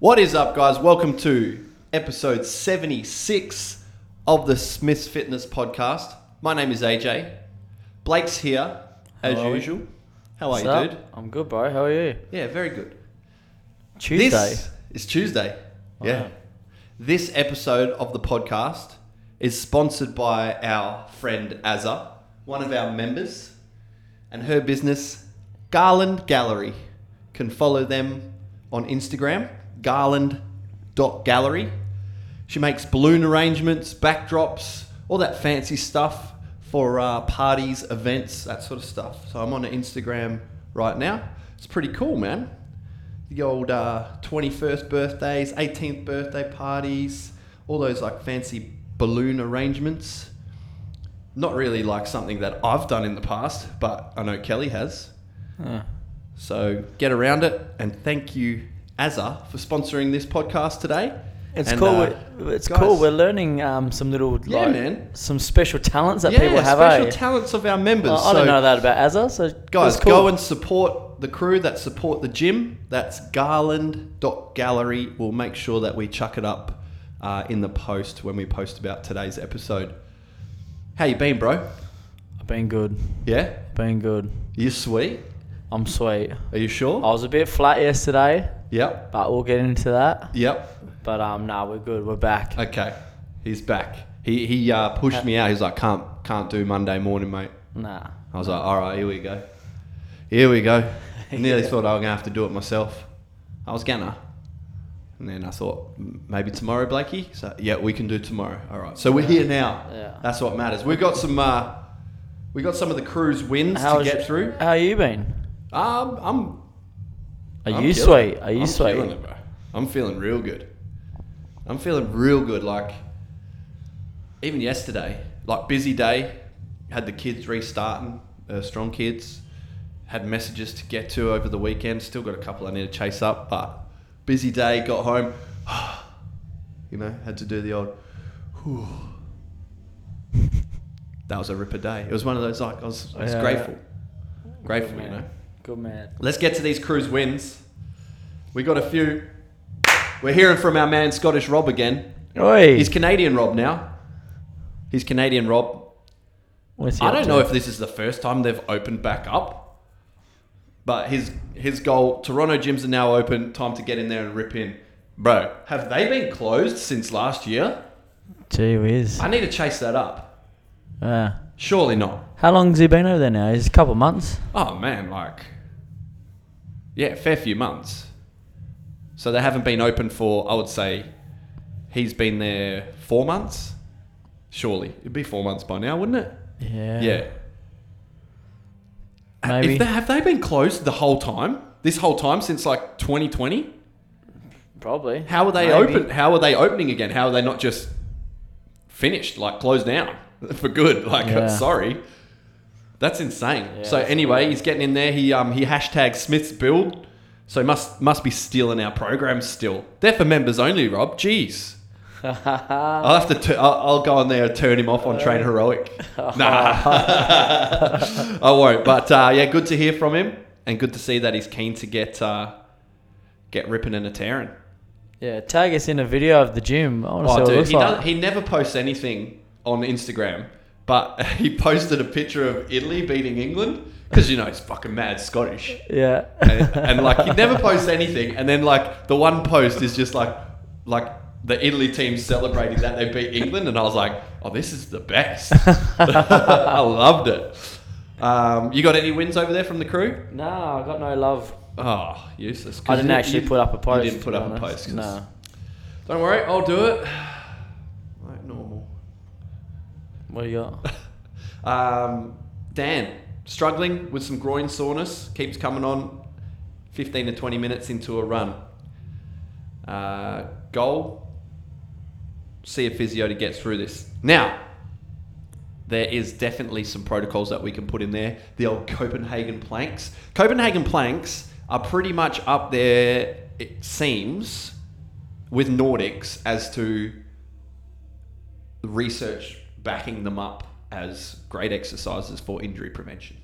What is up, guys? Welcome to episode 76 of the Smiths Fitness Podcast. My name is AJ. Blake's here, as Hello. usual. How are What's you, up? dude? I'm good, bro. How are you? Yeah, very good. Tuesday. This is Tuesday. Yeah. Wow. This episode of the podcast is sponsored by our friend Azza, one of our members, and her business, Garland Gallery. Can follow them on Instagram, garland.gallery. She makes balloon arrangements, backdrops, all that fancy stuff for uh, parties, events, that sort of stuff. So I'm on her Instagram right now. It's pretty cool, man the old uh, 21st birthdays, 18th birthday parties, all those like fancy balloon arrangements. Not really like something that I've done in the past, but I know Kelly has. Huh. So get around it and thank you, Azza, for sponsoring this podcast today. It's And, cool. uh, we- it's guys- cool. We're learning um, some little Yeah, like, man. some special talents that yeah, people have. special eh? talents of our members. I, I So- don't know that about Azza. So Guys, cool. go and support the crew that support the gym. That's garland.gallery. We'll make sure that we chuck it up uh, in the post when we post about today's episode. How you been, bro? I've been good. Yeah? Been good. You sweet? I'm sweet. Are you sure? I was a bit flat yesterday, Yep. but we'll get into that. Yep. But um, nah, we're good. We're back. Okay. He's back. He he uh, pushed me out. He's like, can't can't do Monday morning, mate. Nah. I was like, all right, here we go. Here we go. I nearly thought I was gonna have to do it myself. I was gonna, and then I thought maybe tomorrow, Blakey. So yeah, we can do tomorrow. All right. So we're here now. Yeah. That's what matters. We've got some. Uh, we got some of the crew's wins to How's get through. How you been? Um, I'm. Are I'm you sweet? it. Are you I'm sweet? killing it, bro. I'm feeling real good. I'm feeling real good. Like even yesterday, like busy day, had the kids restarting, uh, strong kids. Had messages to get to over the weekend. Still got a couple I need to chase up, but busy day. Got home, you know, had to do the old. whew. that was a ripper day. It was one of those like I was, I was Yeah. grateful, grateful, Good you know. Good man. Let's get to these cruise wins. We got a few. We're hearing from our man Scottish Rob again. Oi. He's Canadian Rob now. He's Canadian Rob. What's he I up don't to? know if this is the first time they've opened back up, but his his goal: Toronto gyms are now open. Time to get in there and rip in, bro. Have they been closed since last year? Gee whiz. I need to chase that up. Yeah. Surely not. How long's he been over there now? He's a couple of months. Oh man, like yeah, fair few months. So they haven't been open for I would say he's been there four months. Surely it'd be four months by now, wouldn't it? Yeah. Yeah. Maybe. They, have they been closed the whole time? This whole time since like 2020? Probably. How are they Maybe. open? How are they opening again? How are they not just finished, like closed down for good? Like, Yeah. sorry, that's insane. Yeah, so that's anyway, he's getting in there. He um he hashtags Smith's build, so must must be stealing our programs still. They're for members only, Rob. Jeez. I'll have to. T- I'll, I'll go on there and turn him off on Train Heroic. Nah, I won't. But uh, yeah, good to hear from him, and good to see that he's keen to get uh, get ripping and a tearing. yeah, tag us in a video of the gym. I want to see Oh, it dude, looks he, like. does, he never posts anything on Instagram, but he posted a picture of Italy beating England because you know he's fucking mad Scottish, yeah. and, and like he never posts anything, and then like the one post is just like like the Italy team celebrating that they beat England, and I was like, oh, this is the best. I loved it. Um, you got any wins over there from the crew? no, I got no love. Oh, useless. I didn't actually you- put up a post. You didn't put up a post. No. Don't worry, I'll do it. What do you got? Um, Dan, struggling with some groin soreness, keeps coming on 15 to 20 minutes into a run. Uh, goal, see a physio to get through this. Now, there is definitely some protocols that we can put in there. The old Copenhagen planks. Copenhagen planks are pretty much up there, it seems, with Nordics as to research backing them up as great exercises for injury prevention.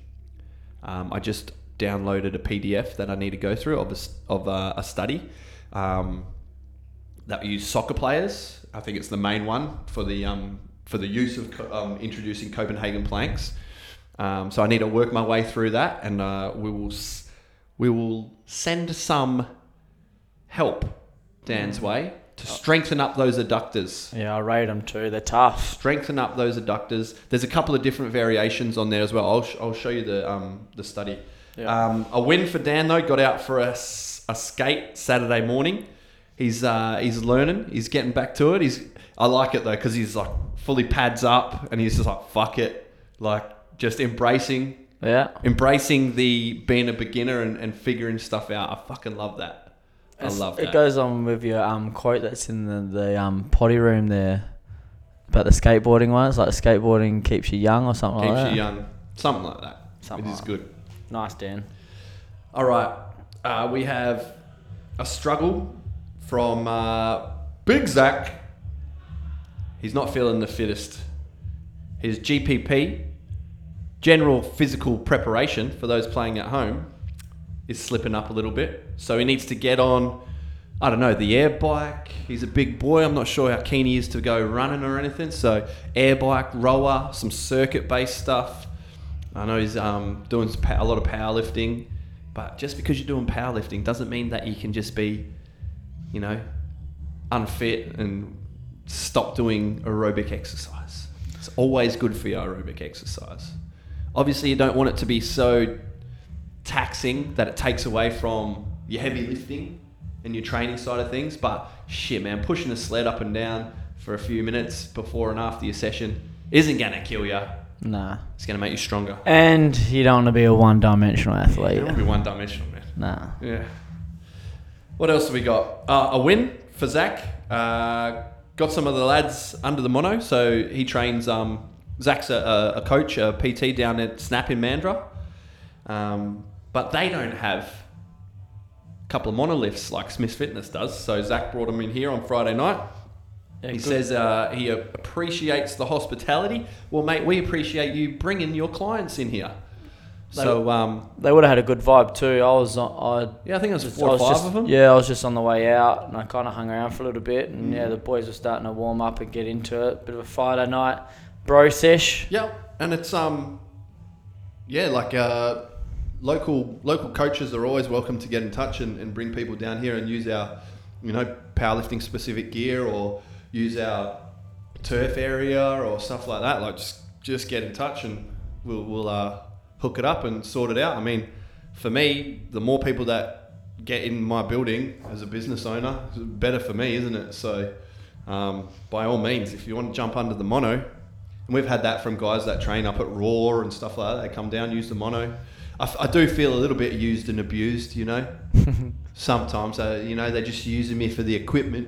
Um, I just downloaded a PDF that I need to go through of a, of a, a study. Um, that used soccer players. I think it's the main one for the um, for the use of co- um, introducing Copenhagen planks. Um, so I need to work my way through that, and uh, we will s- we will send some help Dan's way to strengthen up those adductors. Yeah, I rate them too. They're tough. Strengthen up those adductors. There's a couple of different variations on there as well. I'll, sh- I'll show you the um, the study. Yeah. Um, a win for Dan though. Got out for a, s- a skate Saturday morning. He's uh, he's learning. He's getting back to it. He's I like it though because he's like fully pads up and he's just like fuck it, like just embracing Yeah. embracing the being a beginner and, and figuring stuff out. I fucking love that. I love It goes on with your um quote that's in the, the um potty room there about the skateboarding one. It's like skateboarding keeps you young or something Keeps like that. you young. Something like that. Something it is like good. Nice, Dan. All right. Uh, we have a struggle from uh, Big Zach. He's not feeling the fittest. His GPP, general physical preparation for those playing at home, is slipping up a little bit. So he needs to get on, I don't know, the air bike. He's a big boy. I'm not sure how keen he is to go running or anything. So air bike, rower, some circuit based stuff. I know he's um, doing a lot of powerlifting, but just because you're doing powerlifting doesn't mean that you can just be, you know, unfit and stop doing aerobic exercise. It's always good for your aerobic exercise. Obviously, you don't want it to be so taxing that it takes away from your heavy lifting and your training side of things. But shit, man, pushing a sled up and down for a few minutes before and after your session isn't gonna kill you. Nah. It's gonna make you stronger. And you don't want to be a one dimensional athlete. You don't wanna be one dimensional, man. Nah. Yeah. What else have we got? Uh, a win for Zach. Uh, got some of the lads under the mono. So he trains. Um, Zach's a, a coach, a PT down at Snap in Mandurah. Um, but they don't have a couple of monoliths like Smith Fitness does. So Zach brought them in here on Friday night. Yeah, he good. says uh, he appreciates the hospitality. Well, mate, we appreciate you bringing your clients in here. So, um, They would have had a good vibe too. I was on. I yeah, I think there's just- four I or was five just- of them. Yeah, I was just on the way out, and I kind of hung around for a little bit, and Mm. yeah, the boys were starting to warm up and get into it. Bit of a Friday night bro sesh. Yep, and it's um, yeah, like uh, local local coaches are always welcome to get in touch and, and bring people down here and use our, you know, powerlifting specific gear or use our turf area or stuff like that. Like just just get in touch and we'll we'll uh, hook it up and sort it out. I mean, for me, the more people that get in my building as a business owner, better for me, isn't it? So, um, by all means, if you want to jump under the mono, and we've had that from guys that train up at Raw and stuff like that. They come down, use the mono. I, f- I do feel a little bit used and abused, you know. Sometimes, uh, you know, they're just using me for the equipment.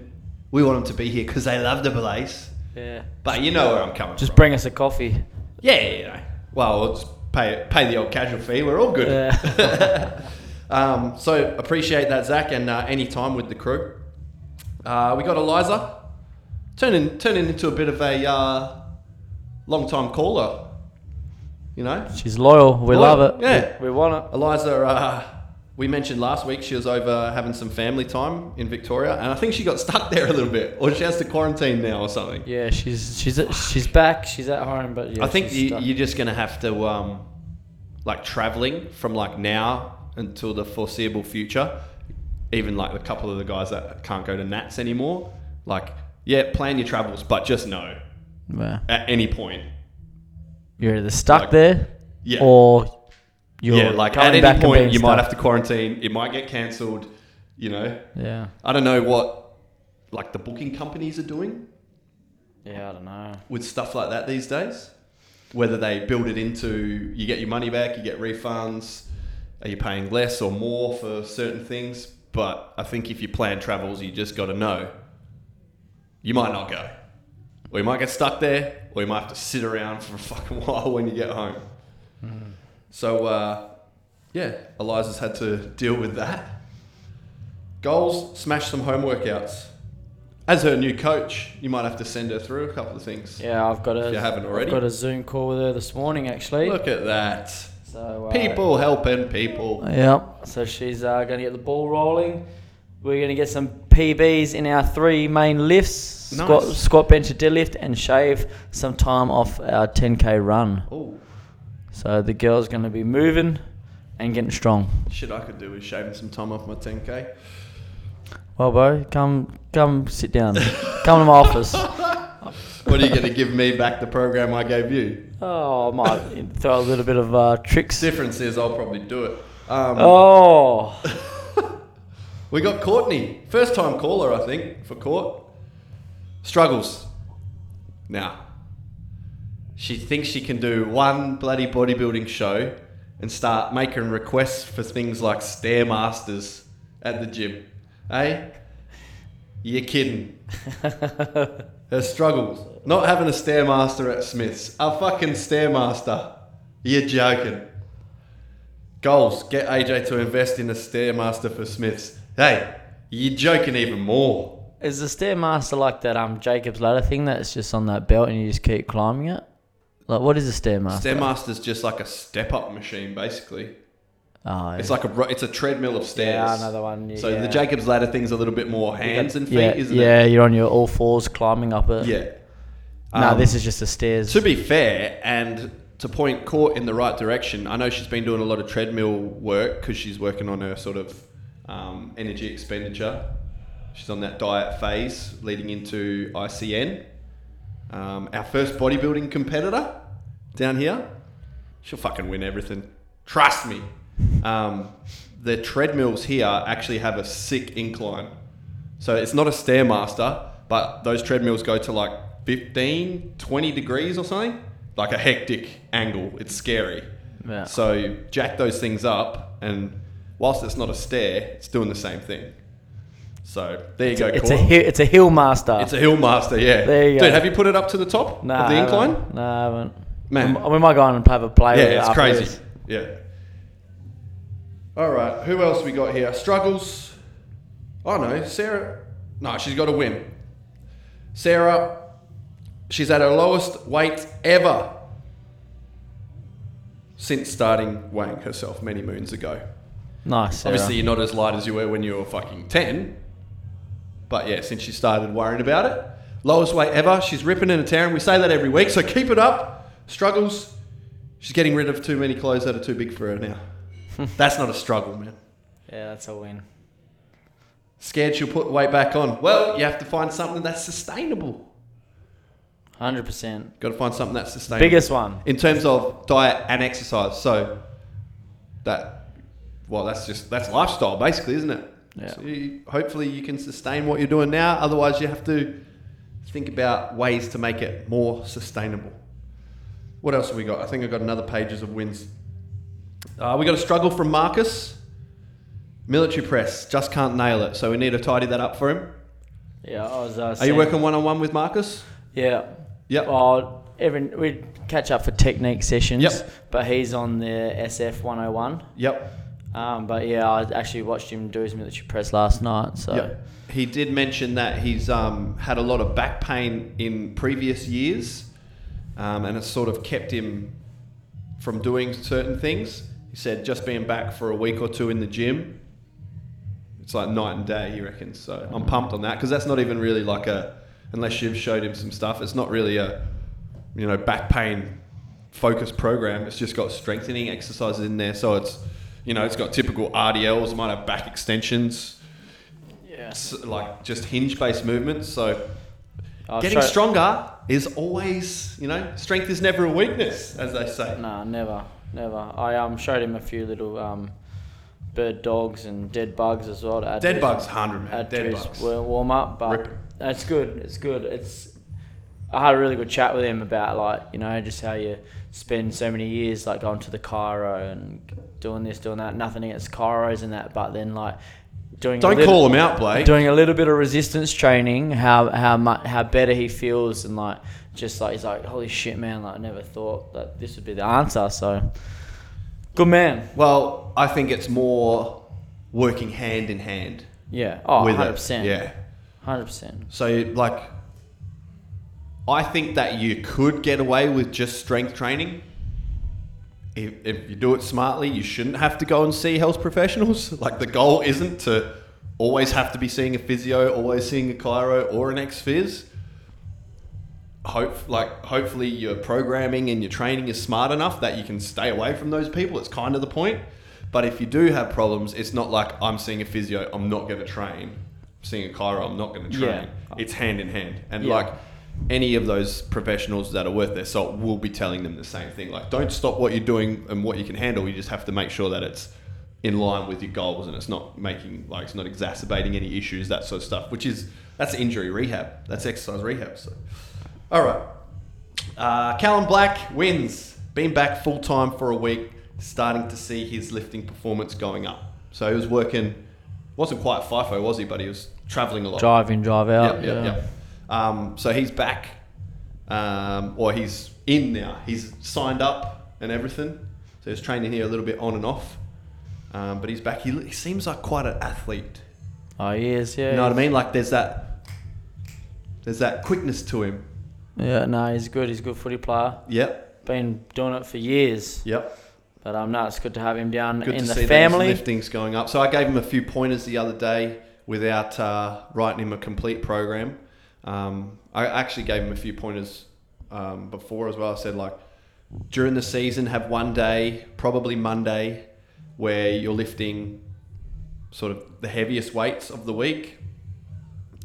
We want them to be here because they love the place. Yeah. But you know where I'm coming Just from. bring us a coffee. Yeah, you know. Well, we'll just pay pay the old casual fee. We're all good. Yeah. Um, so appreciate that, Zach, and uh, any time with the crew. Uh, we got Eliza turning turning into a bit of a uh, long time caller. You know, She's loyal. We Loyal, love it. yeah. We, we want it. Eliza. Uh, we mentioned last week she was over having some family time in Victoria, and I think she got stuck there a little bit, or she has to quarantine now or something. Yeah, she's she's she's back. She's at home, but yeah, I think she's you, stuck. you're just gonna have to um, like traveling from like now until the foreseeable future. Even like the couple of the guys that can't go to Nats anymore, like yeah, plan your travels, but just know Yeah. at any point, You're either stuck Like, there, yeah, or you're yeah, like coming at any back and point being you might stuck. have to quarantine. It might get cancelled. You know, Yeah. I don't know what like the booking companies are doing Yeah, I don't know. with stuff like that these days. Whether they build it into you get your money back, you get refunds, are you paying less or more for certain things? But I think if you plan travels, you just got to know you might not go, or you might get stuck there, or you might have to sit around for a fucking while when you get home. So uh, yeah, Eliza's had to deal with that. Goals, smash some home workouts. As her new coach, you might have to send her through a couple of things. Yeah, I've got a. If you haven't already. I've got a Zoom call with her this morning actually. Look at that. So uh, People helping people. Yep. So she's uh, going to get the ball rolling. We're going to get some PBs in our three main lifts: squat, Nice. squat, bench, and deadlift, and shave some time off our 10k run. Oh, So the girl's going to be moving and getting strong. shit! I could do is shaving some time off my 10k. Well, bro, come come sit down. come to my office. What are you going to give me back the program I gave you? Oh, I might throw a little bit of uh, tricks. Difference is I'll probably do it. Um, Oh, We got Courtney, first time caller, I think, for court. Struggles. Now, she thinks she can do one bloody bodybuilding show and start making requests for things like Stairmasters at the gym. Hey? You're kidding. Her struggles. Not having a Stairmaster at Smith's. A fucking Stairmaster. You're joking. Goals. Get AJ to invest in a Stairmaster for Smiths. Hey, you're joking even more. Is the stairmaster like that um Jacob's ladder thing that's just on that belt and you just keep climbing it? Like, what is a stairmaster? Stairmaster's just like a step up machine, basically. Oh, It's like a ro- it's a treadmill of stairs. yeah, another one. So yeah. the Jacob's ladder thing's a little bit more hands and feet, yeah, isn't it? yeah, you're on your all fours climbing up it. it? Yeah. No, Um, this is just the stairs. To be fair, and to point Court in the right direction, I know she's been doing a lot of treadmill work because she's working on her sort of um, energy expenditure. She's on that diet phase leading into ICN. Um, our first bodybuilding competitor down here, she'll fucking win everything. Trust me. Um, the treadmills here actually have a sick incline. So it's not a Stairmaster, but those treadmills go to like 15, 20 degrees or something. Like a hectic angle. It's scary. Yeah. So jack those things up, and whilst it's not a stair, it's doing the same thing. So there you go. it's a hill, it's a hill master. It's a hill master, yeah. There you go. Dude, have you put it up to the top nah, of the incline? No, I haven't. Man. we, we might go on and have a play. Yeah, it's crazy. this. Yeah. All right, who else we got here? Struggles. Oh no, Sarah. No, she's got a win. Sarah, she's at her lowest weight ever since starting weighing herself many moons ago. Nice. Sarah. Obviously, you're not as light as you were when you were fucking 10. But yeah, since she started worrying about it, lowest weight ever. She's ripping and tearing. We say that every week, so keep it up. Struggles. She's getting rid of too many clothes that are too big for her now. That's not a struggle, man. yeah, that's a win. Scared she'll put weight back on. Well, you have to find something that's sustainable. Hundred percent. Got to find something that's sustainable. Biggest one. in terms of diet and exercise. So that, well, that's just that's lifestyle basically, isn't it? Yeah. So you, hopefully you can sustain what you're doing now. Otherwise, you have to think about ways to make it more sustainable. What else have we got? I think I've got another pages of wins. Uh, we got a struggle from Marcus. Military press just can't nail it, so we need to tidy that up for him. Yeah, I was. Uh, Are you working one on one with Marcus? Yeah. Yep. Oh, every we catch up for technique sessions. Yep. But he's on the SF 101. Yep. Um, but yeah, I actually watched him do his military press last night. So. He did mention that he's um, had a lot of back pain in previous years, um, and it's sort of kept him from doing certain things. He said just being back for a week or two in the gym, it's like night and day. He reckons. So I'm pumped on that because that's not even really like a, unless you've showed him some stuff. It's not really a, you know, back pain focused program. It's just got strengthening exercises in there. So it's, you know, it's got typical RDLs. It might have back extensions yeah. like just hinge based movements. So I'll getting show- stronger is always, you know, strength is never a weakness, as they say. No, never, never. I um showed him a few little um bird dogs and dead bugs as well. To add to Dead his- bugs, hundred man. add to Dead his bugs. warm up, but Ripping. it's good. It's good. It's. I had a really good chat with him about like you know just how you spend so many years like going to the chiro and doing this, doing that. Nothing against chiros and that, but then like doing Don't little- call him out, Blake. doing a little bit of resistance training, how how much how better he feels, and like just like he's like, holy shit, man! Like I never thought that this would be the answer. So, good man. Well, I think it's more working hand in hand Yeah. Oh, with 100 it. percent. Yeah. Hundred percent. So like, I think that you could get away with just strength training. If, if you do it smartly, you shouldn't have to go and see health professionals. Like the goal isn't to always have to be seeing a physio, always seeing a chiro or an ex phys. Hope like hopefully your programming and your training is smart enough that you can stay away from those people. It's kind of the point. But if you do have problems, it's not like I'm seeing a physio, I'm not going to train. seeing a chiro, I'm not going to train. Yeah. It's hand in hand, and Yeah. like any of those professionals that are worth their salt will be telling them the same thing. Like, don't stop what you're doing and what you can handle. You just have to make sure that it's in line with your goals and it's not making like it's not exacerbating any issues, that sort of stuff. Which is that's injury rehab. That's exercise rehab. So, all right. Uh, Callum Black wins. Been back full time for a week. Starting to see his lifting performance going up. So he was working. Wasn't quite FIFO, was he? But he was traveling a lot. Drive in, drive out. Yep, yep, yeah. yep. Um, so he's back, um, or he's in now. He's signed up and everything. So he's training here a little bit on and off. Um, but he's back. He, he seems like quite an athlete. Oh, he is, yeah. You know what I mean? Like there's that, there's that quickness to him. Yeah, no, he's good. He's a good footy player. Yep, Been doing it for years. yep. But um, no, it's good to have him down Good in to the see family. those liftings going up. So I gave him a few pointers the other day without uh, writing him a complete program. Um, I actually gave him a few pointers um, before as well. I said like during the season, have one day, probably Monday, where you're lifting sort of the heaviest weights of the week.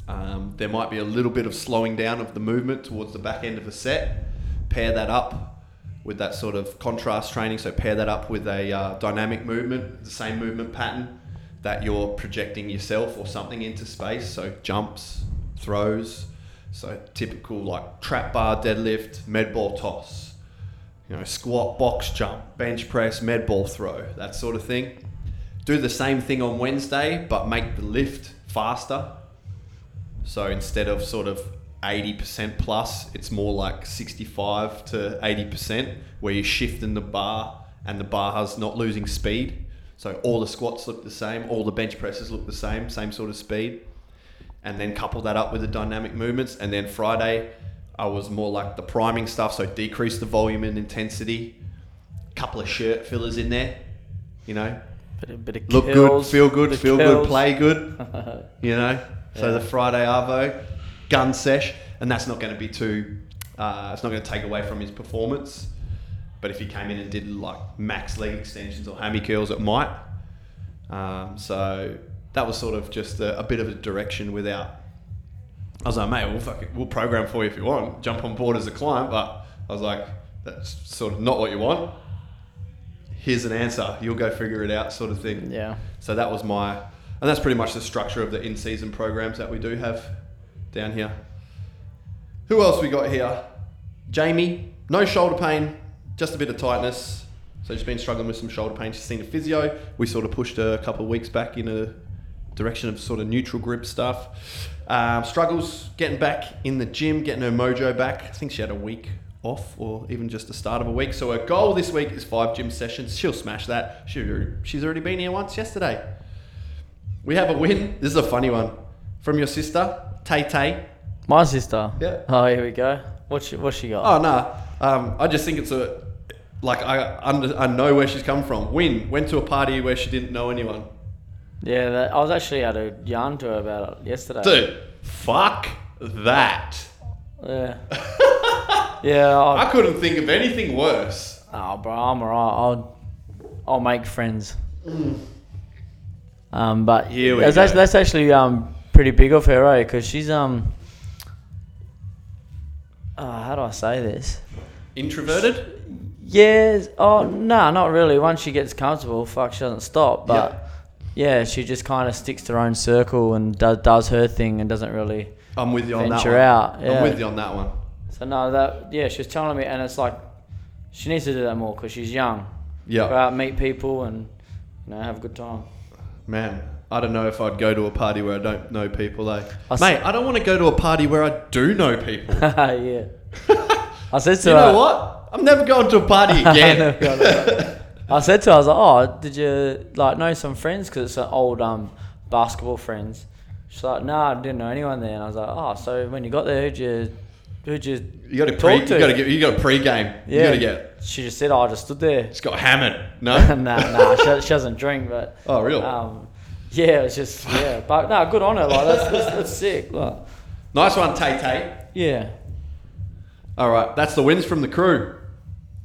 Um, there might be a little bit of slowing down of the movement towards the back end of a set. Pair that up with that sort of contrast training. So pair that up with a uh, dynamic movement, the same movement pattern that you're projecting yourself or something into space. So jumps, throws. So typical like trap bar deadlift, med ball toss, you know, squat, box jump, bench press, med ball throw, that sort of thing. Do the same thing on Wednesday, but make the lift faster. So instead of sort of 80% plus, it's more like 65 to 80% where you're shifting the bar and the bar's not losing speed. So all the squats look the same, all the bench presses look the same, same sort of speed. And then couple that up with the dynamic movements. And then Friday, I was more like the priming stuff, so decrease the volume and intensity. Couple of shirt fillers in there, you know, Bit, bit of look kills, good, feel good, feel kills. good, play good. You know, so Yeah. the Friday Arvo, gun sesh, and that's not going to be too. Uh, it's not going to take away from his performance. But if he came in and did like max leg extensions or hammy curls, it might. Um, so that was sort of just a, a bit of a direction without. I was like, mate, we'll fucking, we'll program for you if you want. Jump on board as a client, but I was like, that's sort of not what you want. Here's an answer. You'll go figure it out, sort of thing. Yeah. So that was my, and that's pretty much the structure of the in-season programs that we do have down here. Who else we got here? Jamie, no shoulder pain, just a bit of tightness. So she's been struggling with some shoulder pain. She's seen a physio. We sort of pushed her a couple of weeks back in a direction of sort of neutral grip stuff. Um, struggles getting back in the gym, getting her mojo back. I think she had a week off or even just the start of a week. So her goal this week is five gym sessions. She'll smash that. She, she's already been here once yesterday. We have a win. This is a funny one. From your sister, Tay Tay. My sister. Yeah. Oh, here we go. What's she, what's she got? Oh no, um, I just think it's a like I under, I know where she's come from. Win went to a party where she didn't know anyone. Yeah, that, I was actually at a yarn to her about it yesterday. Dude, fuck that. Yeah. yeah. I'll, I couldn't think of anything worse. oh, bro, I'm alright. I'll, I'll make friends. Um, but Here we that's, go. actually, that's actually um pretty big of her, right? Because she's um. Uh, how do I say this? Introverted? Yes. Oh no, not really. Once she gets comfortable, fuck, she doesn't stop. But yeah, she just kind of sticks to her own circle and does does her thing and doesn't really. I'm with you on that Venture one. out, yeah. I'm with you on that one. So no, that yeah, she was telling me, and it's like she needs to do that more because she's young. Go Yeah, out, meet people, and you know have a good time. man. I don't know if I'd go to a party where I don't know people. Eh? I s- Mate, I don't want to go to a party where I do know people. yeah. I said to you her, know what? I'm never going to a party again. I said to her, I was like, "Oh, did you like know some friends? Because it's an old um basketball friends." She's like, "No, I didn't know anyone there." And I was like, "Oh, so when you got there, who'd you who'd you?" You got to Talk pre. You to. got to get. You got to pre-game. You Yeah. got to get. She just said, "Oh, I just stood there." Just got hammered. No. nah, nah, she, she doesn't drink, but oh, real. um, Yeah, it's just yeah, but no, good on her. Like that's that's, that's sick. Like, Nice one, Tay Tay. yeah, All right, that's the wins from the crew.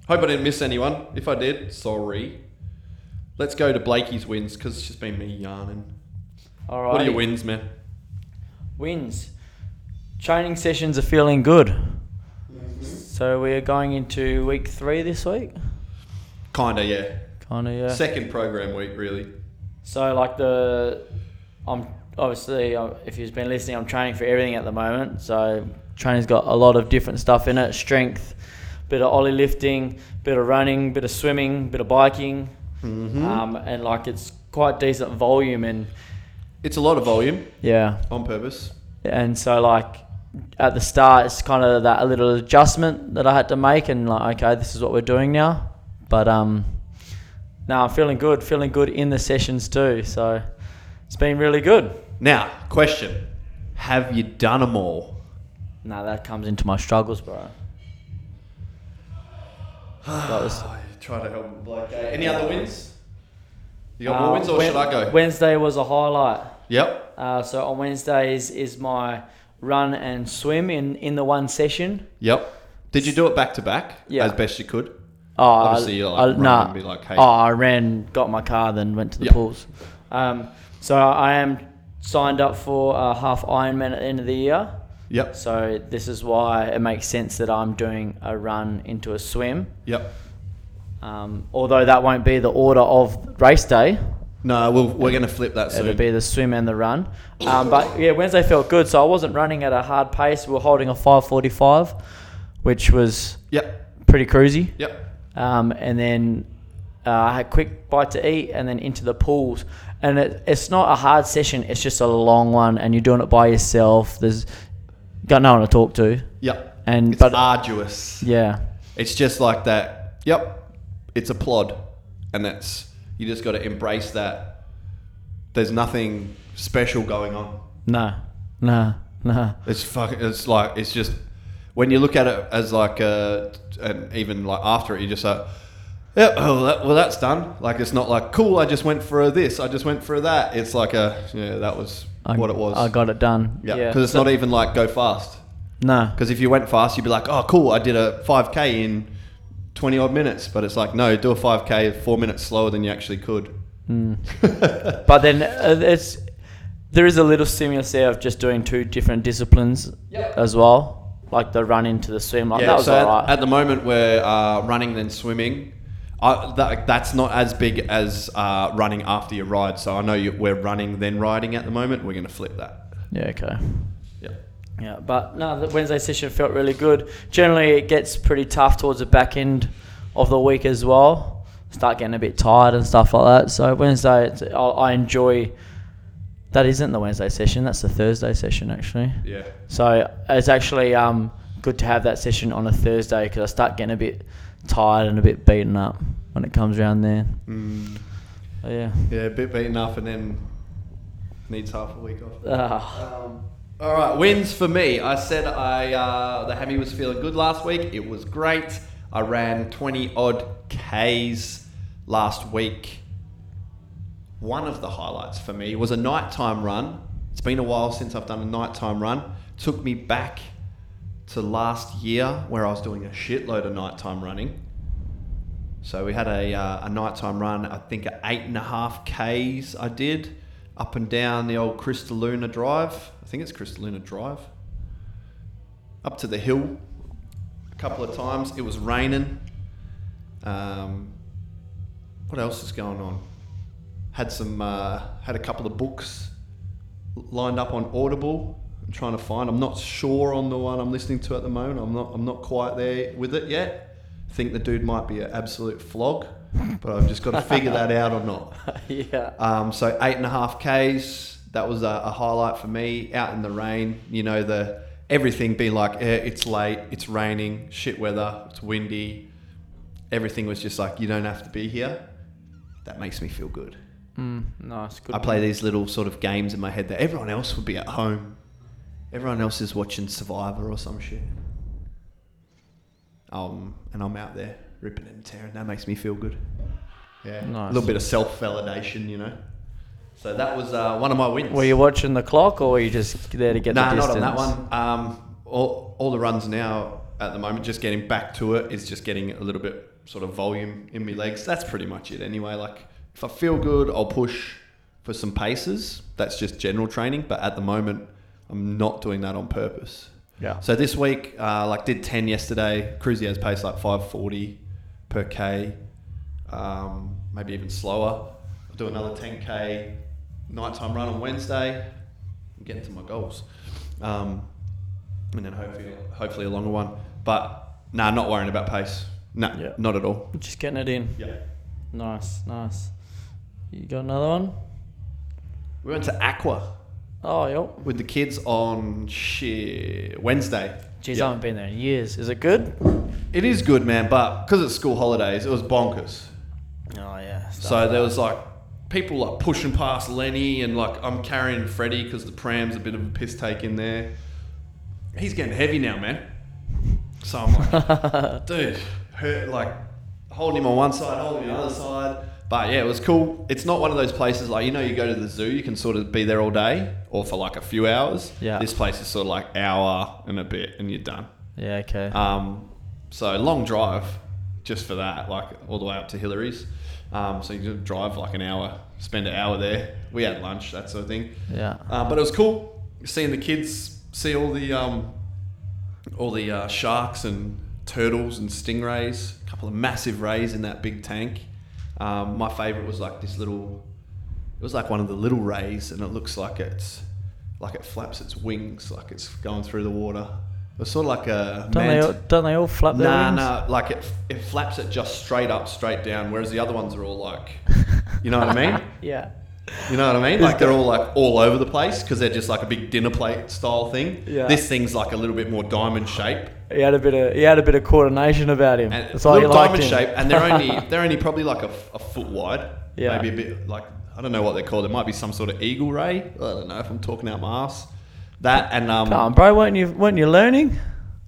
Hope I didn't miss anyone. If I did, sorry. Let's go to Blakey's wins because it's just been me yarning. all right. What are your wins, man? Wins. Training sessions are feeling good. So we're going into week three this week. Kinda, yeah. Kind of yeah. Second program week, really. So like the, I'm obviously uh, if you've been listening, I'm training for everything at the moment. So training's got a lot of different stuff in it: strength, bit of oly lifting, bit of running, bit of swimming, bit of biking, Mm-hmm. um, and like it's quite decent volume and It's a lot of volume yeah. on purpose. And so like at the start, it's kind of that a little adjustment that I had to make, and like okay, this is what we're doing now. But um, now I'm feeling good, feeling good in the sessions too. So it's been really good. Now, question: Have you done them all? Now that comes into my struggles, bro. That was- try to help Blake. Any other wins? You got more Uh, wins, or Wed- should I go? Wednesday was a highlight. Yep. Uh, so on Wednesdays is my run and swim in, in the one session. Yep. Did you do it back to back? Yeah. As best you could. Oh, Obviously, I, you're like I, running nah. and be like, hey. Oh, I ran, got my car, then went to the Yep. pools. Um, so I am signed up for a half Ironman at the end of the year. Yep. So this is why it makes sense that I'm doing a run into a swim. Yep. Um, although that won't be the order of race day. No, we'll, we're going to flip that It'll be the swim and the run. Um, but yeah, Wednesday felt good. So I wasn't running at a hard pace. We were holding a 5:45, which was Yep. pretty cruisy. Yep. Um, and then uh, I had a quick bite to eat, and then into the pools. And it, it's not a hard session; it's just a long one, and you're doing it by yourself. There's got no one to talk to, Yep. and It's but arduous. yeah, It's just like that. Yep. It's a plod, and that's you just got to embrace that. There's nothing special going on. no, no, no. It's fucking. It's like it's just when you look at it as like a, and even like after it, you just like, yeah, oh, that, well, that's done. Like it's not like cool. I just went for a this. I just went for that. It's like a yeah, that was I, what it was. I got it done. yeah, Yeah, because it's So- not even like go fast. no. Because if you went fast, you'd be like, oh, cool, I did a 5K in 20 odd minutes. But it's like, no, do a 5K four minutes slower than you actually could. But then uh, it's there is a little stimulus there of just doing two different disciplines Yep. as well, like the run into the swim. Like yeah, that was so at, alright. at the moment we're uh, running then swimming. I, that, that's not as big as uh, running after your ride. So I know you, we're running then riding at the moment. We're going to flip that. yeah, okay. Yeah. Yeah, but no, the Wednesday session felt really good. Generally, it gets pretty tough towards the back end of the week as well. Start getting a bit tired and stuff like that. So Wednesday, it's, I, I enjoy. That isn't the Wednesday session. That's the Thursday session actually. Yeah. So it's actually um, good to have that session on a Thursday because I start getting a bit tired and a bit beaten up when it comes around there. Mm, But yeah. yeah, a bit beaten up and then needs half a week off. Ah, Um, all right, wins for me. I said I uh, the hammy was feeling good last week. It was great. I ran twenty odd k's last week. One of the highlights for me was a nighttime run. It's been a while since I've done a nighttime run. Took me back to last year where I was doing a shitload of nighttime running. So we had a, uh, a nighttime run, I think at eight and a half Ks I did, up and down the old Crystaluna Drive. I think it's Crystaluna Drive. Up to the hill a couple of times. It was raining. Um, what else is going on? Had some, uh, had a couple of books lined up on Audible. Trying to find. I'm not sure on the one I'm listening to at the moment. I'm not. I'm not quite there with it yet. I think the dude might be an absolute flog, but I've just got to figure that out or not. yeah. Um, so eight and a half k's. That was a, a highlight for me. Out in the rain, you know the everything being like eh, it's late, it's raining, shit weather, it's windy. Everything was just like you don't have to be here. That makes me feel good. Mm, nice. Good. I play these little sort of games in my head that everyone else would be at home. Everyone else is watching Survivor or some shit. Um, and I'm out there ripping and tearing. That makes me feel good. Yeah, Nice. a little bit of self validation, you know. So that was uh, one of my wins. Were you watching the clock, or were you just there to get Nah, the not on that one. Um, all, all the runs now at the moment, just getting back to it is just getting a little bit sort of volume in my legs. That's pretty much it anyway. Like if I feel good, I'll push for some paces. That's just general training. But at the moment, I'm not doing that on purpose. Yeah. So this week, uh, like did 10 yesterday. Cruzia's pace like 540 per K, um, maybe even slower. I'll do another 10K nighttime run on Wednesday. I'm getting to my goals. Um, and then hopefully, hopefully a longer one. But nah, not worrying about pace. No, Yeah. not at all. Just getting it in. Yeah. Nice, nice. You got another one? We went to AQWA Oh, yep. with the kids on shit, Wednesday. Geez, Yeah. I haven't been there in years. Is it good? It is good, man, but because it's school holidays, it was bonkers. Oh yeah. So there was like people like pushing past Lenny, and like I'm carrying Freddie because the pram's a bit of a piss take in there. He's getting heavy now, man. So I'm like, dude, hurt, like holding him on one side, holding him on the other side. But yeah, it was cool. It's not one of those places like you know you go to the zoo, you can sort of be there all day or for like a few hours. Yeah. This place is sort of like hour and a bit, and you're done. Yeah. Okay. Um, so long drive, just for that, like all the way up to Hillarys. Um, so you just drive like an hour, spend an hour there. We had lunch, that sort of thing. yeah. Uh, but it was cool seeing the kids see all the um, all the uh, sharks and turtles and stingrays. A couple of massive rays in that big tank. Um, my favorite was like this little. It was like one of the little rays, and it looks like it's like it flaps its wings, like it's going through the water. It was sort of like a Don't they? All, don't they all flap their Nah, wings? nah. Like it, it flaps it just straight up, straight down. Whereas the other ones are all like, you know what I mean? Yeah. You know what I mean? Like they're all like all over the place because they're just like a big dinner plate style thing. Yeah. This thing's like a little bit more diamond shape, He had a bit of he had a bit of coordination about him. and That's why little diamond him. shape, and they're only they're only probably like a, a foot wide. Yeah. Maybe a bit like I don't know what they're called. It might be some sort of eagle ray. I don't know if I'm talking out my ass. That and um. Come on, bro. weren't you weren't you learning?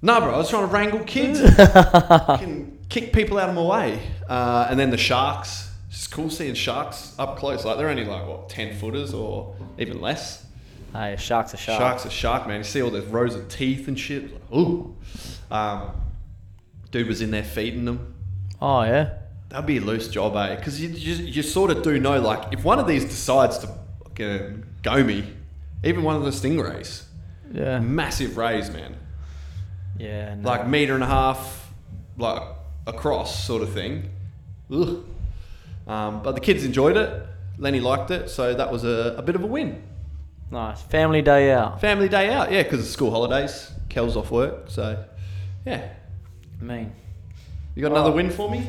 No, bro, I was trying to wrangle kids. Fucking kick people out of my way. Uh, and then the sharks. It's cool seeing sharks up close. Like they're only like what ten footers or even less. Hey, sharks are sharks. Sharks are shark, man. You see all those rows of teeth and shit. Like, ooh. Um, dude was in there feeding them. Oh yeah. That'd be a loose job, eh? Because you, you, you sort of do know, like, if one of these decides to fucking go me, even one of the stingrays, Yeah. massive rays, man. Yeah. no. like meter and a half, like across sort of thing. Ugh. Um, but the kids enjoyed it. Lenny liked it, so that was a, a bit of a win. nice family day out. Family day out, yeah, because it's school holidays. Kel's off work, so yeah. I mean. You got another Oh. win for me?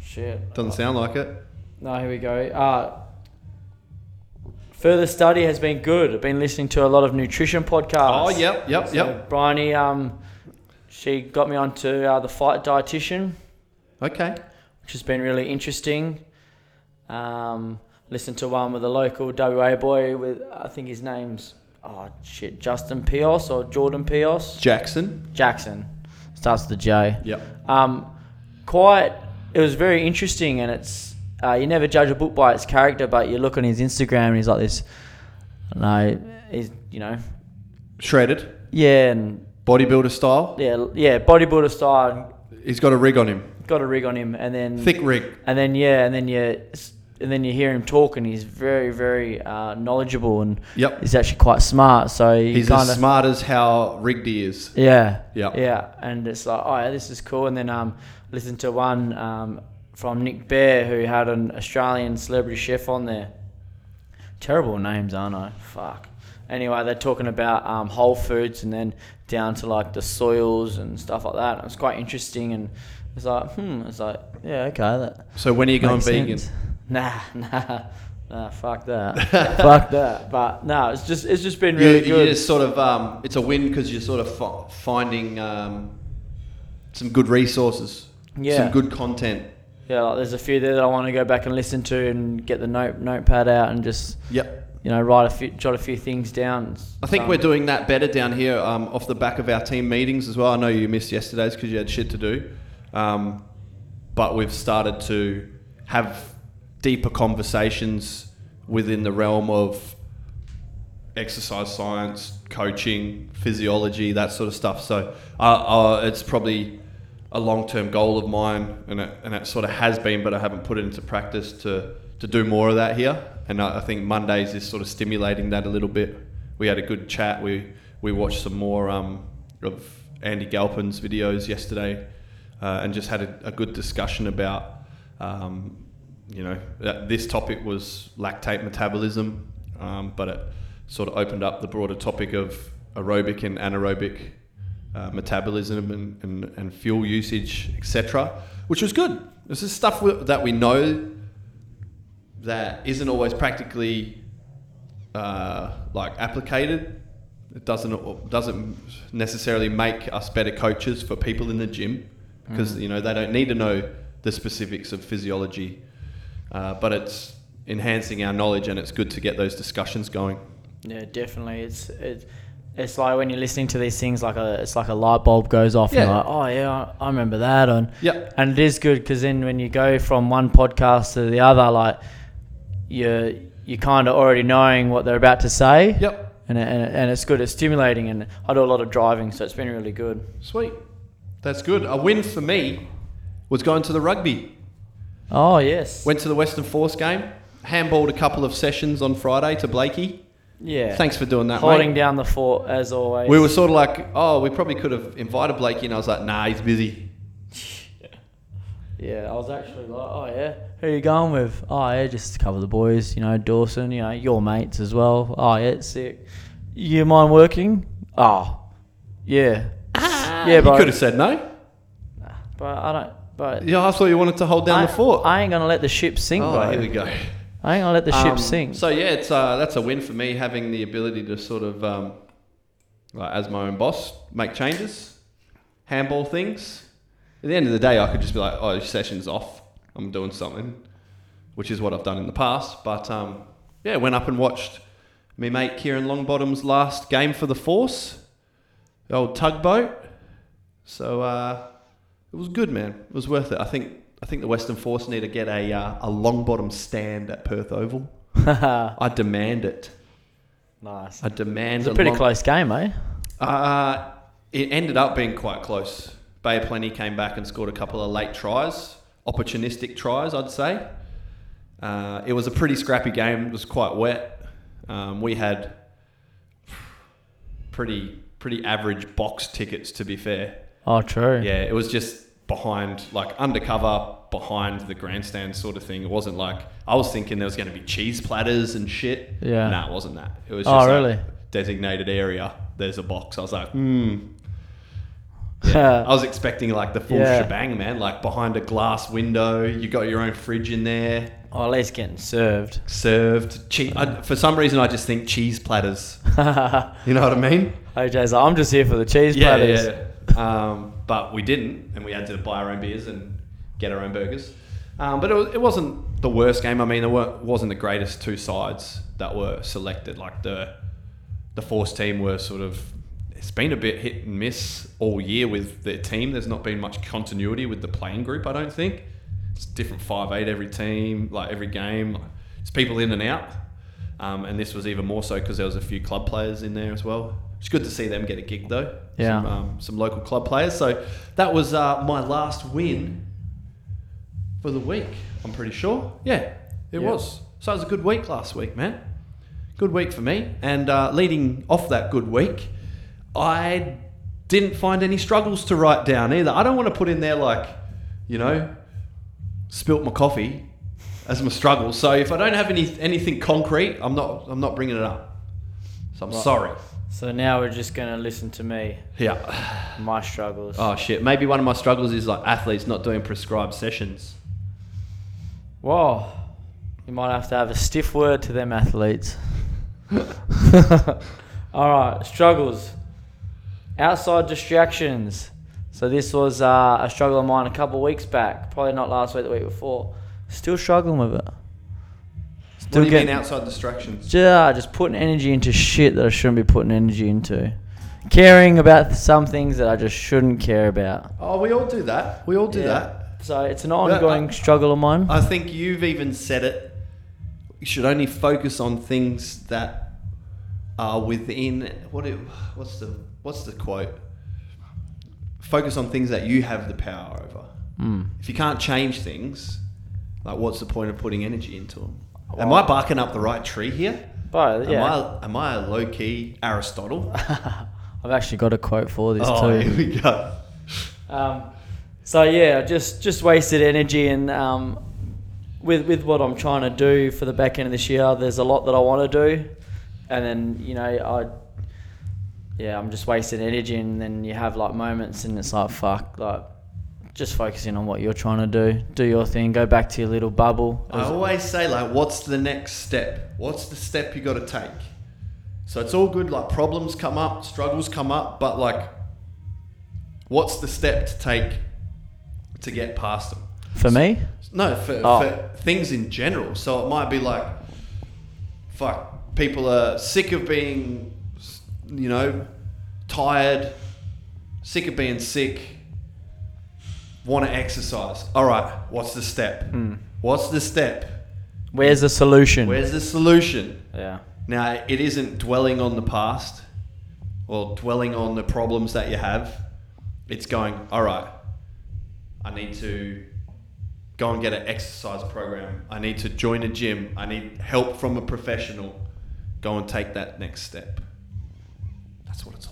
Shit. Doesn't sound like it. No, here we go. Uh, further study has been good. I've been listening to a lot of nutrition podcasts. Oh, yep, yep, So yep. Bryony, um, she got me onto uh, the fight dietitian, Okay. which has been really interesting. Um, listened to one with a local WA boy with I think his name's oh shit Justin Pios or Jordan Pios Jackson. Jackson starts with the J. Yep. Um, quite. It was very interesting, and it's uh, you never judge a book by its character, but you look on his Instagram and he's like this. No, he's you know, Shredded. yeah, and Bodybuilder style. yeah, yeah, bodybuilder style. He's got a rig on him. Got a rig on him, and then Thick rig. and then yeah, and then you and then you hear him talk, and he's very very uh, knowledgeable, and Yep. he's actually quite smart. So He's kind as smart as how rigged he is. Yeah. Yep. Yeah. And it's like, oh yeah, this is cool. And then um, listen to one um, from Nick Bare who had an Australian celebrity chef on there. Terrible names, aren't I? Fuck. Anyway, they're talking about um, whole foods and then down to like the soils and stuff like that. It was quite interesting and it's like, hmm. It's like, yeah, okay. That So when are you going makes vegan? sense. Nah, nah. Nah, fuck that. fuck that. But no, it's just it's just been really you, good. just sort of um, it's a win because you're sort of fi- finding um, some good resources, Yeah. some good content. Yeah, like there's a few there that I want to go back and listen to and get the note notepad out and just Yep. you know write a few jot a few things down. I think Um, we're doing that better down here um, off the back of our team meetings as well. I know you missed yesterday's because you had shit to do, um, but we've started to have deeper conversations within the realm of exercise science, coaching, physiology, that sort of stuff. So uh, uh, it's probably a long-term goal of mine, and it, and it sort of has been, but I haven't put it into practice to to do more of that here. And I, I think Mondays is sort of stimulating that a little bit. We had a good chat. We we watched some more um, of Andy Galpin's videos yesterday, uh, and just had a, a good discussion about. Um, you know, that this topic was lactate metabolism, um, but it sort of opened up the broader topic of aerobic and anaerobic uh, metabolism and, and, and fuel usage, etc., which was good. This is stuff that we know that isn't always practically uh, like applicated. It doesn't doesn't necessarily make us better coaches for people in the gym because you know they don't need to know the specifics of physiology, uh, but it's enhancing our knowledge and it's good to get those discussions going. Yeah, definitely. It's it, it's like when you're listening to these things, like a it's like a light bulb goes off. And Yeah. you're like, oh yeah, I, remember that. And Yep. and it is good because then when you go from one podcast to the other, like you're you kind of already knowing what they're about to say. Yep. And, and, and it's good. It's stimulating, and I do a lot of driving, so it's been really good. Sweet. That's good. A win for me was going to the rugby. Oh yes. Went to the Western Force game. Handballed a couple of sessions on Friday to Blakey. yeah. Thanks for doing that, Holding mate. down the fort as always. We were sort of like, oh, we probably could have invited Blakey, and I was like, nah, he's busy. Yeah, I was actually like, oh yeah, who are you going with? Oh yeah, just a couple of the boys, you know, Dawson, you know, your mates as well. Oh yeah, it's sick. You mind working? Oh, yeah, yeah, you but could have said no. but I don't. But Yeah, I thought you wanted to hold down I, the fort. I ain't gonna let the ship sink, oh, bro. here we go. I ain't gonna let the ship Um, sink. So yeah, it's uh, that's a win for me having the ability to sort of, um, like, as my own boss, make changes, handball things. At the end of the day, I could just be like, "Oh, session's off. I'm doing something," which is what I've done in the past. But um, yeah, went up and watched me mate Kieran Longbottom's last game for the Force, the old tugboat. So uh, it was good, man. It was worth it. I think I think the Western Force need to get a uh, a Longbottom stand at Perth Oval. I demand it. nice. I demand It's a pretty long- close game, eh? Uh, it ended up being quite close. Bay of Plenty came back and scored a couple of late tries, opportunistic tries, I'd say. Uh, it was a pretty scrappy game. It was quite wet. Um, we had pretty pretty average box tickets, to be fair. Oh, true. Yeah, it was just behind, like undercover behind the grandstand sort of thing. It wasn't like I was thinking there was going to be cheese platters and shit. Yeah. no, it wasn't that. It was Oh, just like, really? designated area. There's a box. I was like, hmm. Yeah. I was expecting like the full Yeah. shebang, man. Like behind a glass window, you got your own fridge in there, Or at least getting served. served. Che- I, for some reason, I just think cheese platters. You know what I mean? OJ's like, I'm just here for the cheese yeah, platters. yeah. Um, but we didn't, and we had to buy our own beers and get our own burgers. Um, but it, was, it wasn't the worst game. I mean, wa- wasn't the greatest two sides that were selected. Like the the Force team were sort of. It's been a bit hit and miss all year with their team. There's not been much continuity with the playing group. I don't think it's different five eight every team, like every game. It's people in and out. Um, and this was even more so because there was a few club players in there as well. It's good to see them get a gig though. Yeah. Some, um, some local club players. So that was uh, my last win for the week. I'm pretty sure. Yeah, it Yeah. was. So it was a good week last week, man. Good week for me. And uh, leading off that good week, I didn't find any struggles to write down either. I don't want to put in there like, you know, spilt my coffee as my struggle. So if I don't have any anything concrete, I'm not I'm not bringing it up. So I'm Right. sorry. So now we're just gonna listen to me, Yeah. my struggles. Oh shit. Maybe one of my struggles is like athletes not doing prescribed sessions. Whoa, you might have to have a stiff word to them athletes. All right, struggles. Outside distractions. So this was uh, a struggle of mine a couple of weeks back. Probably not last week, the week before. Still struggling with it. What do you mean outside distractions? Yeah, just putting energy into shit that I shouldn't be putting energy into. Caring about some things that I just shouldn't care about. Oh, we all do that. We all do Yeah. that. So it's an ongoing struggle of mine. I think you've even said it. You should only focus on things that are within what it, what's the what's the quote? Focus on things that you have the power over. Mm. If you can't change things, like what's the point of putting energy into them? Am I barking up the right tree here? Yeah, Am I am I a low key Aristotle? I've actually got a quote for this too. oh, too. here we go. Um, so yeah, just just wasted energy and um, with with what I'm trying to do for the back end of this year, there's a lot that I want to do, and then you know I, yeah, I'm just wasting energy, and then you have like moments, and it's like fuck, like just focusing on what you're trying to do, do your thing, go back to your little bubble. I always say like, what's the next step? What's the step you got to take? So it's all good. Like problems come up, struggles come up, but like, what's the step to take to get past them? For me, No, for, Oh. for things in general. So it might be like, fuck, people are sick of being, you know, tired, sick of being sick, want to exercise. All right, what's the step? Hmm. What's the step? where's the solution? Where's the solution? yeah, Now, it isn't dwelling on the past or dwelling on the problems that you have. It's going, all right, I need to go and get an exercise program. I need to join a gym. I need help from a professional. Go and take that next step. That's what it's all about.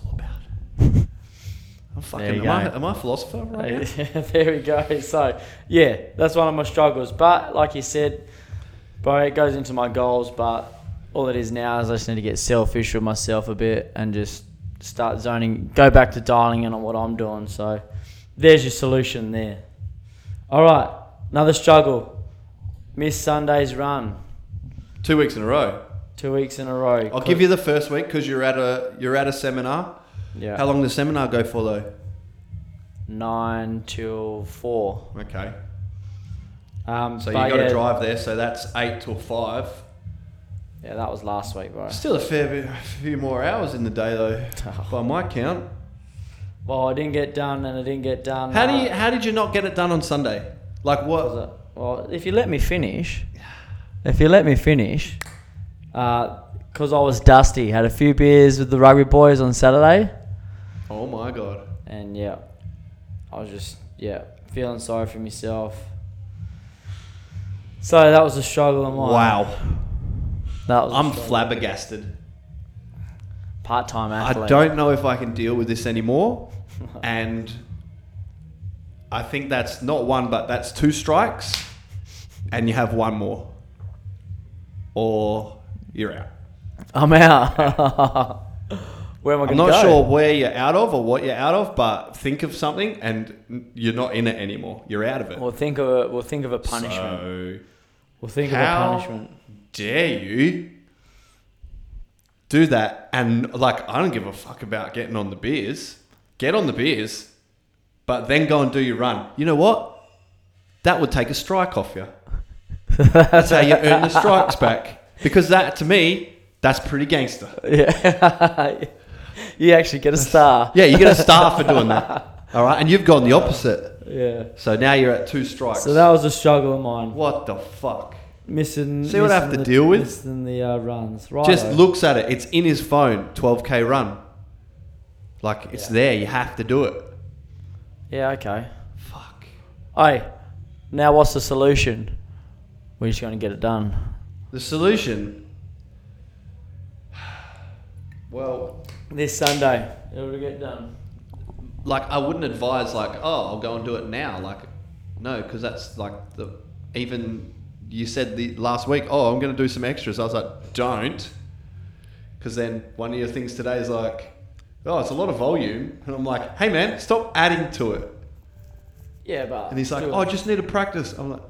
I'm fucking, am I, am I a philosopher right now? there we go. So yeah, that's one of my struggles. But like you said, bro, it goes into my goals. But all it is now is I just need to get selfish with myself a bit and just start zoning, go back to dialing in on what I'm doing. So there's your solution there. All right, another struggle. Miss Sunday's run, Two weeks in a row. two weeks in a row. I'll give you the first week because you're at a you're at a seminar. Yeah How long does the seminar go for though? nine till four. Okay. Um, So you got to yeah, drive there. So that's eight till five. Yeah, that was last week, bro. Still a fair bit, a few more hours in the day though, by my count. Well, I didn't get done, and I didn't get done. How do uh, you? How did you not get it done on Sunday? Like what was it? Well, if you let me finish, if you let me finish, because I was dusty, had a few beers with the rugby boys on Saturday, Oh my god. and yeah, I was just yeah feeling sorry for myself. So that was a struggle of mine. Wow. that was. I'm flabbergasted. Part-time athlete. I don't know if I can deal with this anymore, and I think that's not one, but that's two strikes, and you have one more, or you're out. I'm out. Where am I I'm not go? sure where you're out of or what you're out of, but think of something and you're not in it anymore. You're out of it. We'll think of a. We'll think of a punishment. So, we'll think of a punishment. dare you do that? And like, I don't give a fuck about getting on the beers. Get on the beers, but then go and do your run. You know what? That would take a strike off you. That's how you earn the strikes back. Because that, to me, that's pretty gangster. Yeah. You actually get a star. Yeah, you get a star for doing that. All right, and you've gone the opposite. Yeah. So now you're at two strikes. So that was a struggle of mine. what the fuck? Missing. See what I have to the- deal with? Missing the uh, runs. Right. Just looks at it. It's in his phone. 12k run. Like it's Yeah. there. You have to do it. Yeah. Okay. Fuck. Hey, now what's the solution? We're just going to get it done. The solution. Well, This Sunday, it'll get done. like I wouldn't advise like, oh, I'll go and do it now. Like, no, because that's like the even you said the last week. Oh, I'm going to do some extras. I was like, don't, because then one of your things today is like, oh, it's a lot of volume, and I'm like, hey man, stop adding to it. Yeah, but. And he's like, oh, I just need to practice. I'm like,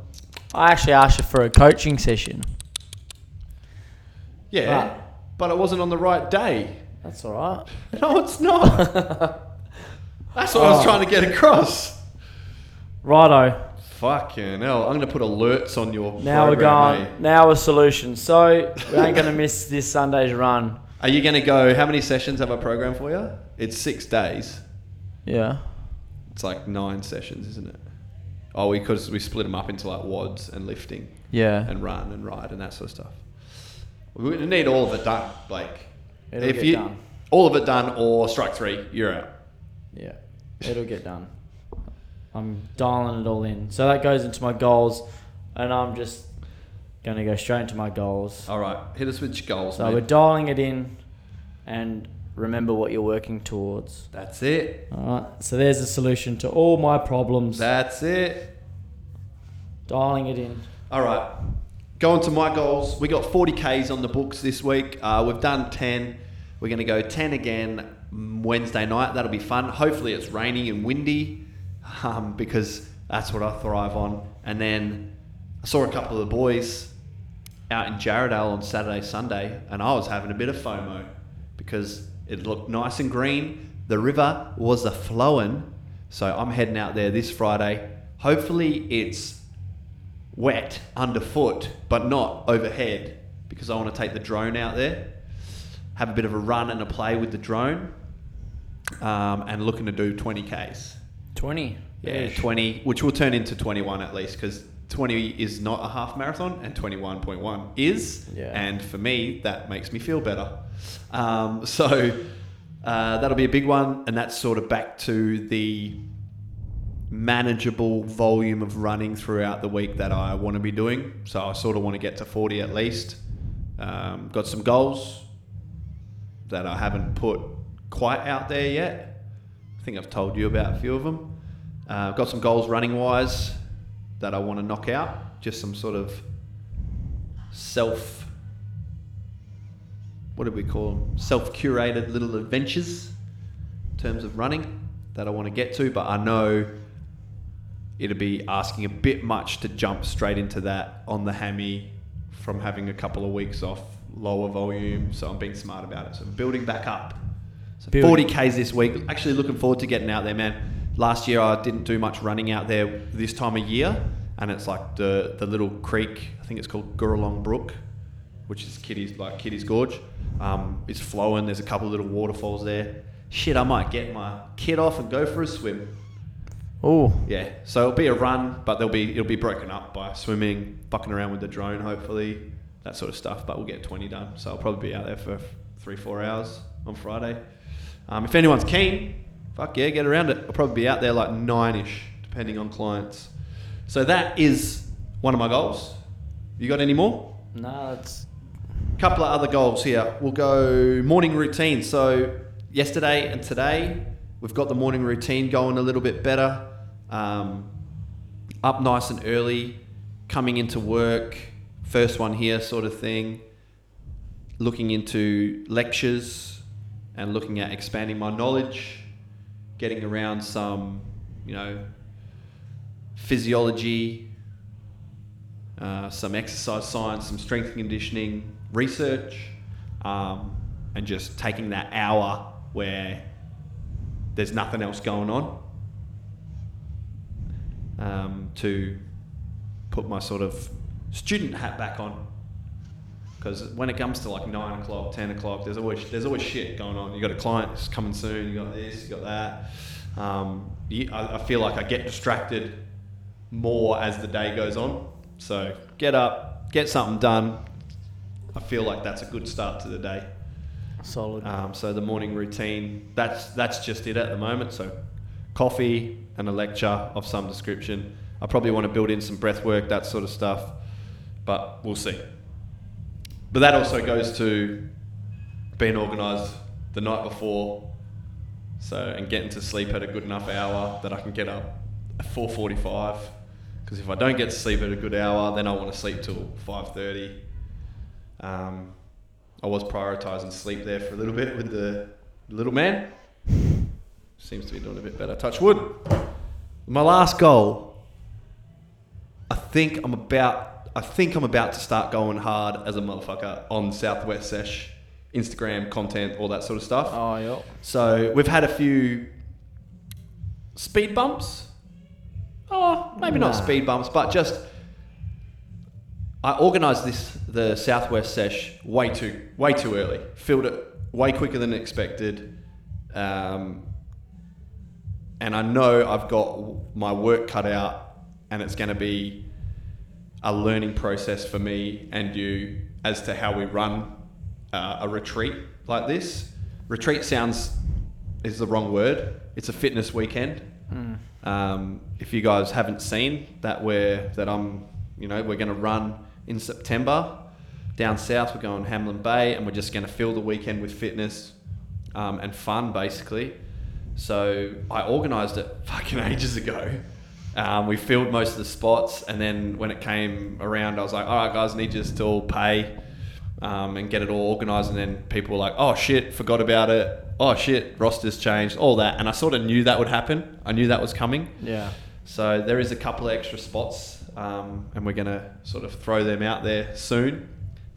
I actually asked you for a coaching session. yeah, Right. but it wasn't on the right day. That's all right. No, it's not. That's what I was Oh. trying to get across. Righto. Fucking hell. I'm going to put alerts on your Now we're program, going. eh? Now a solution. So we ain't going to miss this Sunday's run. Are you going to go, how many sessions have I programmed for you? It's six days. Yeah. It's like nine sessions, isn't it? Oh, because we, split them up into like wads and lifting Yeah. and run and ride and that sort of stuff. We need all of it done. Like, It'll if get you done. all of it done or strike three, you're out. Yeah, it'll get done. I'm dialing it all in. So that goes into my goals, and I'm just going to go straight into my goals. All right, hit us with your goals. So mate. we're dialing it in, and remember what you're working towards. That's it. All right. So there's a solution to all my problems. That's it. dialing it in. All right. Going to my goals. We got 40Ks on the books this week. Uh, we've done 10. We're going to go 10 again Wednesday night. That'll be fun. Hopefully, it's rainy and windy um, because that's what I thrive on. And then I saw a couple of the boys out in Jarrahdale on Saturday, Sunday, and I was having a bit of FOMO because it looked nice and green. The river was a flowing. So I'm heading out there this Friday. Hopefully, it's wet underfoot, but not overhead, because I want to take the drone out there, have a bit of a run and a play with the drone, um, and looking to do 20Ks. 20. Yeah, 20, which will turn into 21 at least, because 20 is not a half marathon and 21.1 is. Yeah. And for me, that makes me feel better. Um, so uh, that'll be a big one, and that's sort of back to the manageable volume of running throughout the week that I want to be doing. So I sort of want to get to 40 at least. Um, got some goals that I haven't put quite out there yet. I think I've told you about a few of them. Uh, got some goals running wise that I want to knock out. Just some sort of self. What do we call them? Self curated little adventures in terms of running that I want to get to, but I know it'd be asking a bit much to jump straight into that on the hammy from having a couple of weeks off, lower volume. So I'm being smart about it. So I'm building back up. So Building. 40Ks this week. Actually, looking forward to getting out there, man. Last year, I didn't do much running out there this time of year. And it's like the, the little creek, I think it's called Gooralong Brook, which is Kitty's, like Kitty's Gorge. Um, it's flowing. There's a couple of little waterfalls there. Shit, I might get my kit off and go for a swim. Oh, Yeah, so it'll be a run, but there'll be it'll be broken up by swimming, fucking around with the drone, hopefully, that sort of stuff. But we'll get twenty done, so I'll probably be out there for three four hours on Friday. Um, if anyone's keen, fuck yeah, get around it. I'll probably be out there like nine ish, depending on clients. So that is one of my goals. You got any more? no, it's a couple of other goals here. We'll go morning routine. So yesterday and today, we've got the morning routine going a little bit better. Um, up nice and early, coming into work, first one here, sort of thing. Looking into lectures and looking at expanding my knowledge, getting around some, you know, physiology, uh, some exercise science, some strength and conditioning research, um, and just taking that hour where there's nothing else going on um, to put my sort of student hat back on. Because when it comes to like nine o'clock, ten o'clock, there's always there's always shit going on. You got a client that's coming soon. You got this, you got that. Um, I, I feel like I get distracted more as the day goes on. So get up, get something done. I feel like that's a good start to the day. solid. Um, so the morning routine, that's that's just it at the moment. So coffee and a lecture of some description. I probably want to build in some breath work, that sort of stuff, but we'll see. But that also goes to being organised the night before, so and getting to sleep at a good enough hour that I can get up at four forty-five. Because if I don't get to sleep at a good hour, then I want to sleep till five thirty. Um, I was prioritising sleep there for a little bit with the little man. Seems to be doing a bit better. Touch wood. My last goal. I think I'm about. I think I'm about to start going hard as a motherfucker on Southwest Sesh, Instagram content, all that sort of stuff. oh, yeah. So we've had a few speed bumps. Oh, maybe not speed bumps, but just I organised this the Southwest Sesh way too way too early. Filled it way quicker than expected, um, and I know I've got my work cut out and it's going to be a learning process for me and you as to how we run uh, a retreat like this. Retreat sounds is the wrong word. It's a fitness weekend. Um, if you guys haven't seen that, we're that I'm, you know, we're going to run in September down south. We're going Hamelin Bay, and we're just going to fill the weekend with fitness um, and fun, basically. So I organised it fucking ages ago. Um, we filled most of the spots, and then when it came around, I was like, "All right, guys, need you to all pay um, and get it all organised." And then people were like, "Oh shit, forgot about it. Oh shit, rosters changed, all that." And I sort of knew that would happen. I knew that was coming. Yeah. So there is a couple of extra spots, um, and we're gonna sort of throw them out there soon,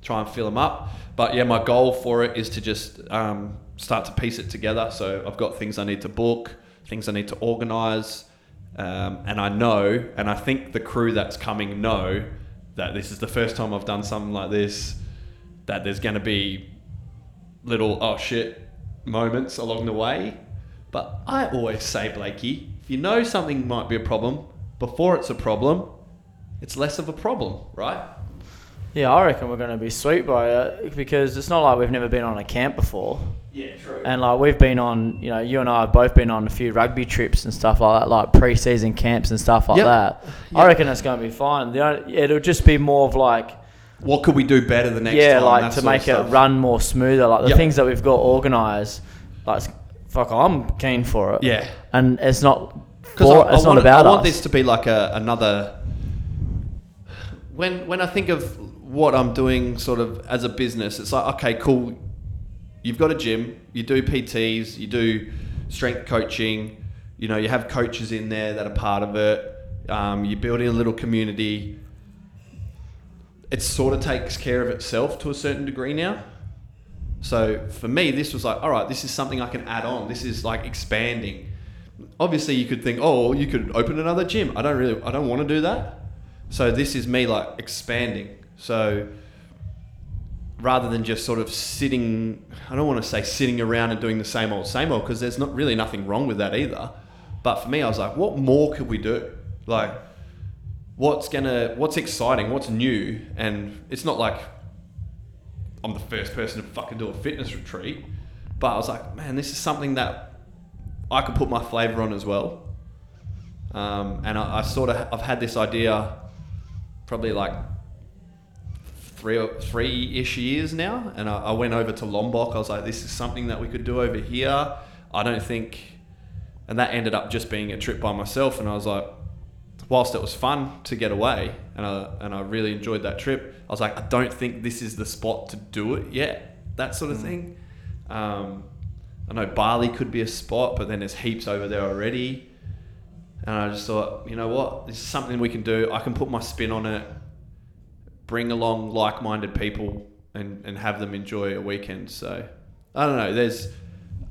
try and fill them up. But yeah, my goal for it is to just um, start to piece it together. So I've got things I need to book, things I need to organise, um, and I know, and I think the crew that's coming know that this is the first time I've done something like this. That there's going to be little oh shit moments along the way. But I always say, Blakey, if you know something might be a problem before it's a problem, it's less of a problem, right? Yeah, I reckon we're going to be sweet by it because it's not like we've never been on a camp before. Yeah, true. And like we've been on, you know, you and I have both been on a few rugby trips and stuff like that, like pre-season camps and stuff like Yep. that. I reckon it's going to be fine. The only, it'll just be more of like, what could we do better the next yeah, time? like to make it run more smoother. Like the Yep. things that we've got organised, like fuck, I'm keen for it. Yeah. and it's not. Because I, it's I want, not about I want us. this to be like a, another. When when I think of what I'm doing, sort of as a business, it's like okay, cool. You've got a gym, you do PTs, you do strength coaching. You know, you have coaches in there that are part of it. Um, you're building a little community. It sort of takes care of itself to a certain degree now. So for me, this was like, all right, this is something I can add on. This is like expanding. Obviously, you could think, oh, you could open another gym. I don't really, I don't want to do that. So this is me like expanding. So rather than just sort of sitting, I don't want to say sitting around and doing the same old, same old, because there's not really nothing wrong with that either. But for me, I was like, what more could we do? Like, what's gonna, what's exciting, what's new? And it's not like I'm the first person to fucking do a fitness retreat. But I was like, man, this is something that I could put my flavour on as well. Um, and I, I sort of I've had this idea probably like three three ish years now, and I, I went over to Lombok. I was like, this is something that we could do over here. I don't think, and that ended up just being a trip by myself. And I was like, whilst it was fun to get away, and I and I really enjoyed that trip, I was like, I don't think this is the spot to do it yet. That sort of thing. Um, I know Bali could be a spot, but then there's heaps over there already. And I just thought, you know what, this is something we can do. I can put my spin on it, bring along like-minded people, and, and have them enjoy a weekend. So I don't know. There's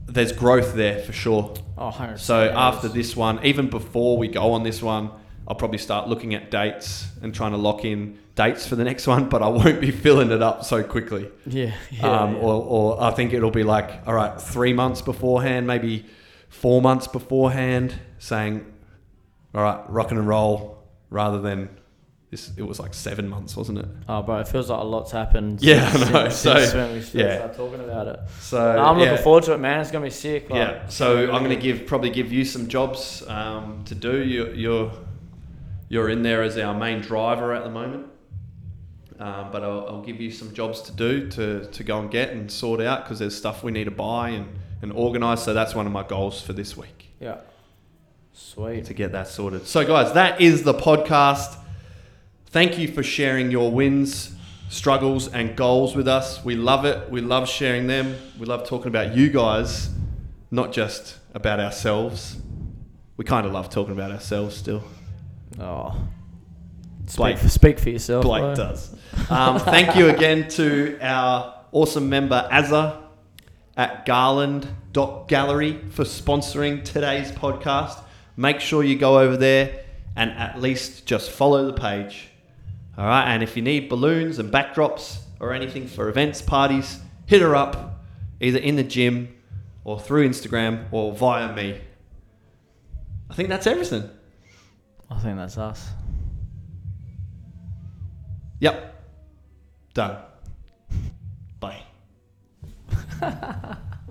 there's growth there for sure. Oh, So after this one, even before we go on this one, I'll probably start looking at dates and trying to lock in dates for the next one. But I won't be filling it up so quickly. yeah, yeah, um, yeah. Or, or I think it'll be like, all right, three months beforehand, maybe four months beforehand, saying, all right, rocking and roll, rather than this. It was like seven months, wasn't it? Oh, bro, it feels like a lot's happened. Yeah, since, I know. Since, So, when we yeah. started talking about it. So I'm yeah. looking forward to it, man. It's gonna be sick. Like, Yeah, so I'm going to give probably give you some jobs um, to do. You, you're you're in there as our main driver at the moment, um, but I'll, I'll give you some jobs to do to, to go and get and sort out because there's stuff we need to buy and, and organise. So that's one of my goals for this week yeah. Sweet. to get that sorted. So guys, that is the podcast. Thank you for sharing your wins, struggles, and goals with us. We love it. We love sharing them. We love talking about you guys, not just about ourselves. We kind of love talking about ourselves still. Oh. Blake- Speak, speak for yourself. Blake bro. does. Um, thank you again to our awesome member Azza at Garland.gallery for sponsoring today's podcast. Make sure you go over there and at least just follow the page. All right, and if you need balloons and backdrops or anything for events, parties, hit her up either in the gym or through Instagram or via me. I think that's everything. I think that's us. Yep. Done. Bye.